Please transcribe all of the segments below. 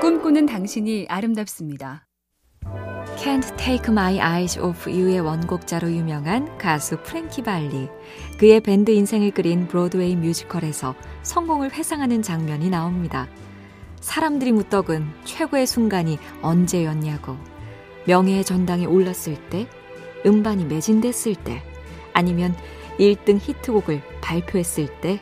꿈꾸는 당신이 아름답습니다. Can't Take My Eyes Off You의 원곡자로 유명한 가수 프랭키 발리. 그의 밴드 인생을 그린 브로드웨이 뮤지컬에서 성공을 회상하는 장면이 나옵니다. 사람들이 묻더군 최고의 순간이 언제였냐고. 명예의 전당에 올랐을 때, 음반이 매진됐을 때, 아니면 1등 히트곡을 발표했을 때,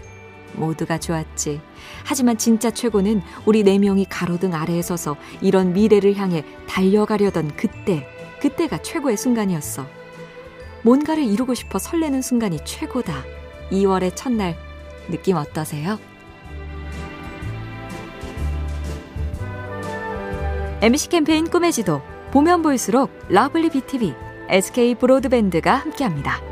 모두가 좋았지. 하지만 진짜 최고는 우리 네 명이 가로등 아래에 서서 이런 미래를 향해 달려가려던 그때, 그때가 최고의 순간이었어. 뭔가를 이루고 싶어 설레는 순간이 최고다. 2월의 첫날, 느낌 어떠세요? MBC 캠페인 꿈의 지도, 보면 볼수록 lovely BTV, SK 브로드밴드가 함께합니다.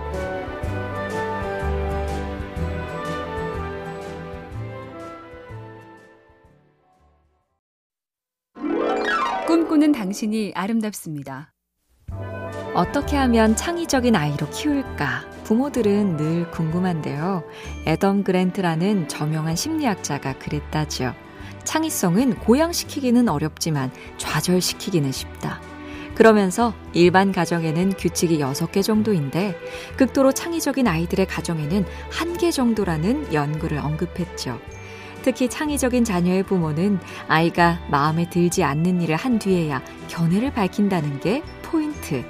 꿈꾸는 당신이 아름답습니다. 어떻게 하면 창의적인 아이로 키울까? 부모들은 늘 궁금한데요. 애덤 그랜트라는 저명한 심리학자가 그랬다죠. 창의성은 고양시키기는 어렵지만 좌절시키기는 쉽다. 그러면서 일반 가정에는 규칙이 6개 정도인데 극도로 창의적인 아이들의 가정에는 1개 정도라는 연구를 언급했죠. 특히 창의적인 자녀의 부모는 아이가 마음에 들지 않는 일을 한 뒤에야 견해를 밝힌다는 게 포인트.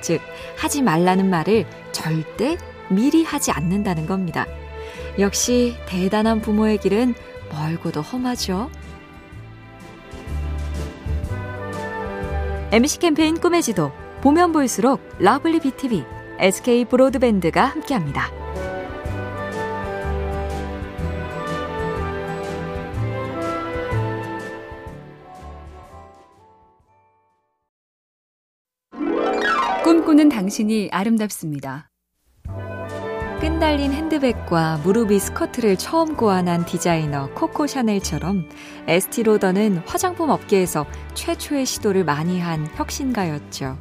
즉, 하지 말라는 말을 절대 미리 하지 않는다는 겁니다. 역시 대단한 부모의 길은 멀고도 험하죠. MBC 캠페인 꿈의 지도 보면 볼수록 lovely BTV, SK 브로드밴드가 함께합니다. 꿈꾸는 당신이 아름답습니다. 끈달린 핸드백과 무릎이 스커트를 처음 고안한 디자이너 코코 샤넬처럼 에스티 로더는 화장품 업계에서 최초의 시도를 많이 한 혁신가였죠.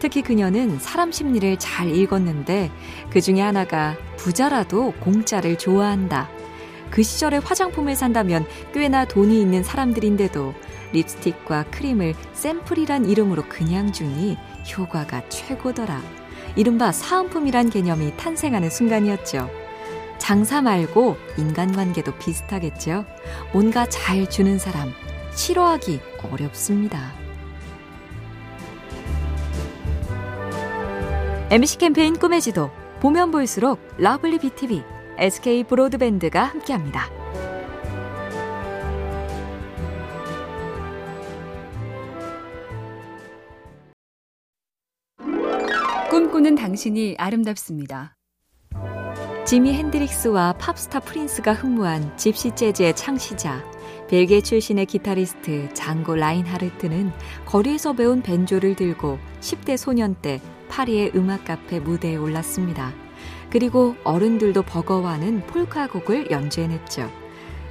특히 그녀는 사람 심리를 잘 읽었는데 그 중에 하나가 부자라도 공짜를 좋아한다. 그 시절에 화장품을 산다면 꽤나 돈이 있는 사람들인데도 립스틱과 크림을 샘플이란 이름으로 그냥 주니 효과가 최고더라. 이른바 사은품이란 개념이 탄생하는 순간이었죠. 장사 말고 인간관계도 비슷하겠죠. 뭔가 잘 주는 사람, 싫어하기 어렵습니다. MBC 캠페인 꿈의 지도, 보면 볼수록 lovely BTV, SK 브로드밴드가 함께합니다. 꿈꾸는 당신이 아름답습니다. 지미 핸드릭스와 팝스타 프린스가 흠모한 집시 재즈의 창시자, 벨기에 출신의 기타리스트 장고 라인하르트는 거리에서 배운 벤조를 들고 10대 소년 때 파리의 음악 카페 무대에 올랐습니다. 그리고 어른들도 버거워하는 폴카 곡을 연주해냈죠.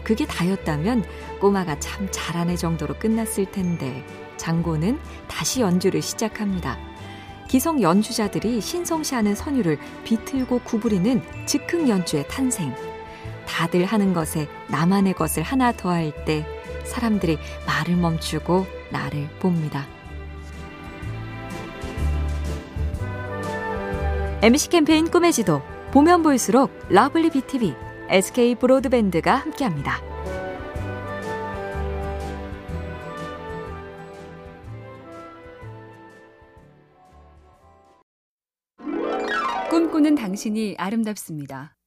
그게 다였다면 꼬마가 참 잘하네 정도로 끝났을 텐데 장고는 다시 연주를 시작합니다. 기성 연주자들이 신성시하는 선율을 비틀고 구부리는 즉흥 연주의 탄생. 다들 하는 것에 나만의 것을 하나 더할 때 사람들이 말을 멈추고 나를 봅니다. MBC 캠페인 꿈의 지도 보면 볼수록 lovely BTV, SK 브로드밴드가 함께합니다. 꿈꾸는 당신이 아름답습니다.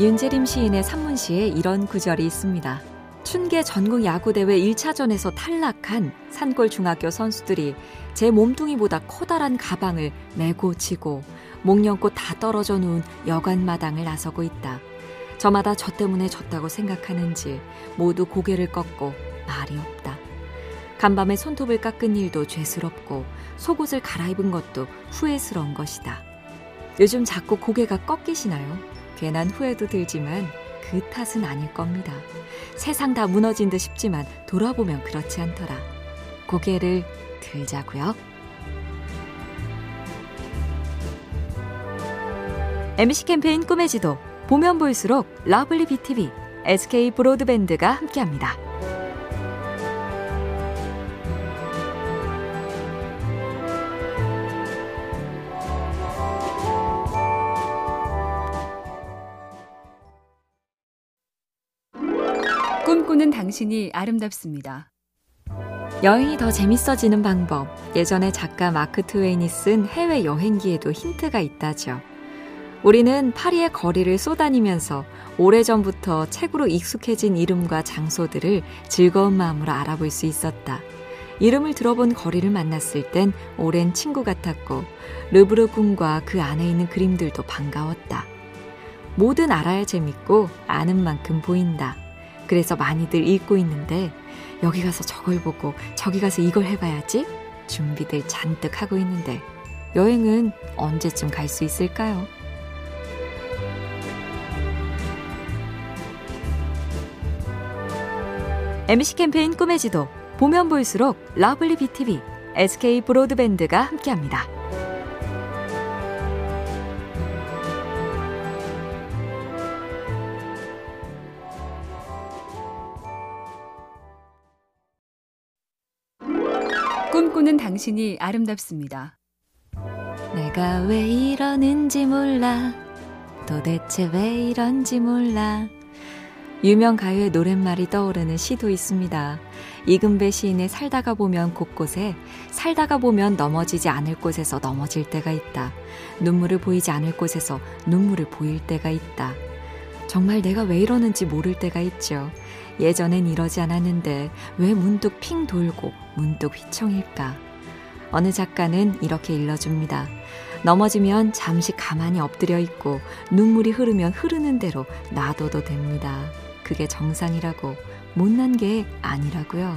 윤재림 시인의 산문시에 이런 구절이 있습니다. 춘계 전국 야구대회 1차전에서 탈락한 산골 중학교 선수들이 제 몸뚱이보다 커다란 가방을 메고 지고 목련꽃 다 떨어져 놓은 여관마당을 나서고 있다. 저마다 저 때문에 졌다고 생각하는지 모두 고개를 꺾고 말이 없다. 간밤에 손톱을 깎은 일도 죄스럽고 속옷을 갈아입은 것도 후회스러운 것이다. 요즘 자꾸 고개가 꺾이시나요? 괜한 후회도 들지만 그 탓은 아닐 겁니다. 세상 다 무너진 듯 싶지만 돌아보면 그렇지 않더라. 고개를 들자고요. MBC 캠페인 꿈의 지도 보면 볼수록 lovely BTV, SK 브로드밴드가 함께합니다. 꿈꾸는 당신이 아름답습니다. 여행이 더 재밌어지는 방법. 예전에 작가 마크 트웨인이 쓴 해외 여행기에도 힌트가 있다죠. 우리는 파리의 거리를 쏘다니면서 오래전부터 책으로 익숙해진 이름과 장소들을 즐거운 마음으로 알아볼 수 있었다. 이름을 들어본 거리를 만났을 땐 오랜 친구 같았고, 르브르 궁과 그 안에 있는 그림들도 반가웠다. 뭐든 알아야 재밌고, 아는 만큼 보인다. 그래서 많이들 읽고 있는데, 여기 가서 저걸 보고, 저기 가서 이걸 해봐야지? 준비들 잔뜩 하고 있는데, 여행은 언제쯤 갈 수 있을까요? MBC 캠페인 꿈의 지도 보면 볼수록 lovely BTV, SK 브로드밴드가 함께합니다. 꿈꾸는 당신이 아름답습니다. 내가 왜 이러는지 몰라. 도대체 왜 이런지 몰라. 유명 가요의 노랫말이 떠오르는 시도 있습니다. 이금배 시인의 살다가 보면 곳곳에 살다가 보면 넘어지지 않을 곳에서 넘어질 때가 있다. 눈물을 보이지 않을 곳에서 눈물을 보일 때가 있다. 정말 내가 왜 이러는지 모를 때가 있죠. 예전엔 이러지 않았는데 왜 문득 핑 돌고 문득 휘청일까? 어느 작가는 이렇게 일러줍니다. 넘어지면 잠시 가만히 엎드려 있고 눈물이 흐르면 흐르는 대로 놔둬도 됩니다. 그게 정상이라고 못난 게 아니라고요.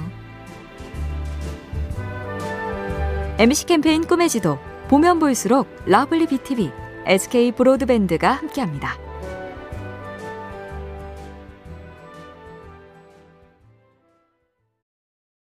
MBC 캠페인 꿈의 지도 보면 볼수록 lovely BTV, SK 브로드밴드가 함께합니다.